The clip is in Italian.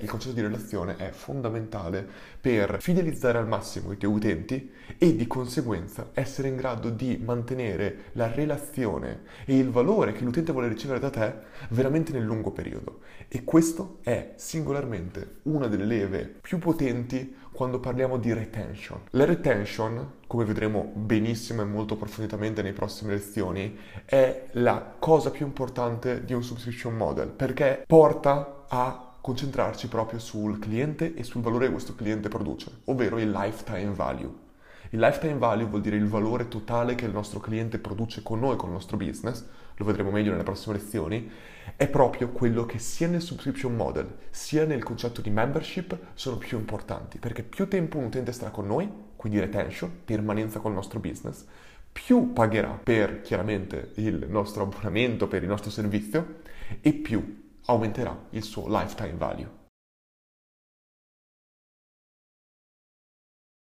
Il concetto di relazione è fondamentale per fidelizzare al massimo i tuoi utenti e di conseguenza essere in grado di mantenere la relazione e il valore che l'utente vuole ricevere da te veramente nel lungo periodo. E questo è singolarmente una delle leve più potenti quando parliamo di retention. La retention, come vedremo benissimo e molto approfonditamente nei prossime lezioni, è la cosa più importante di un subscription model perché porta a concentrarci proprio sul cliente e sul valore che questo cliente produce, ovvero il lifetime value. Il lifetime value vuol dire il valore totale che il nostro cliente produce con noi, con il nostro business, lo vedremo meglio nelle prossime lezioni, è proprio quello che sia nel subscription model sia nel concetto di membership sono più importanti, perché più tempo un utente starà con noi, quindi retention, permanenza con il nostro business, più pagherà per chiaramente il nostro abbonamento, per il nostro servizio e più aumenterà il suo lifetime value.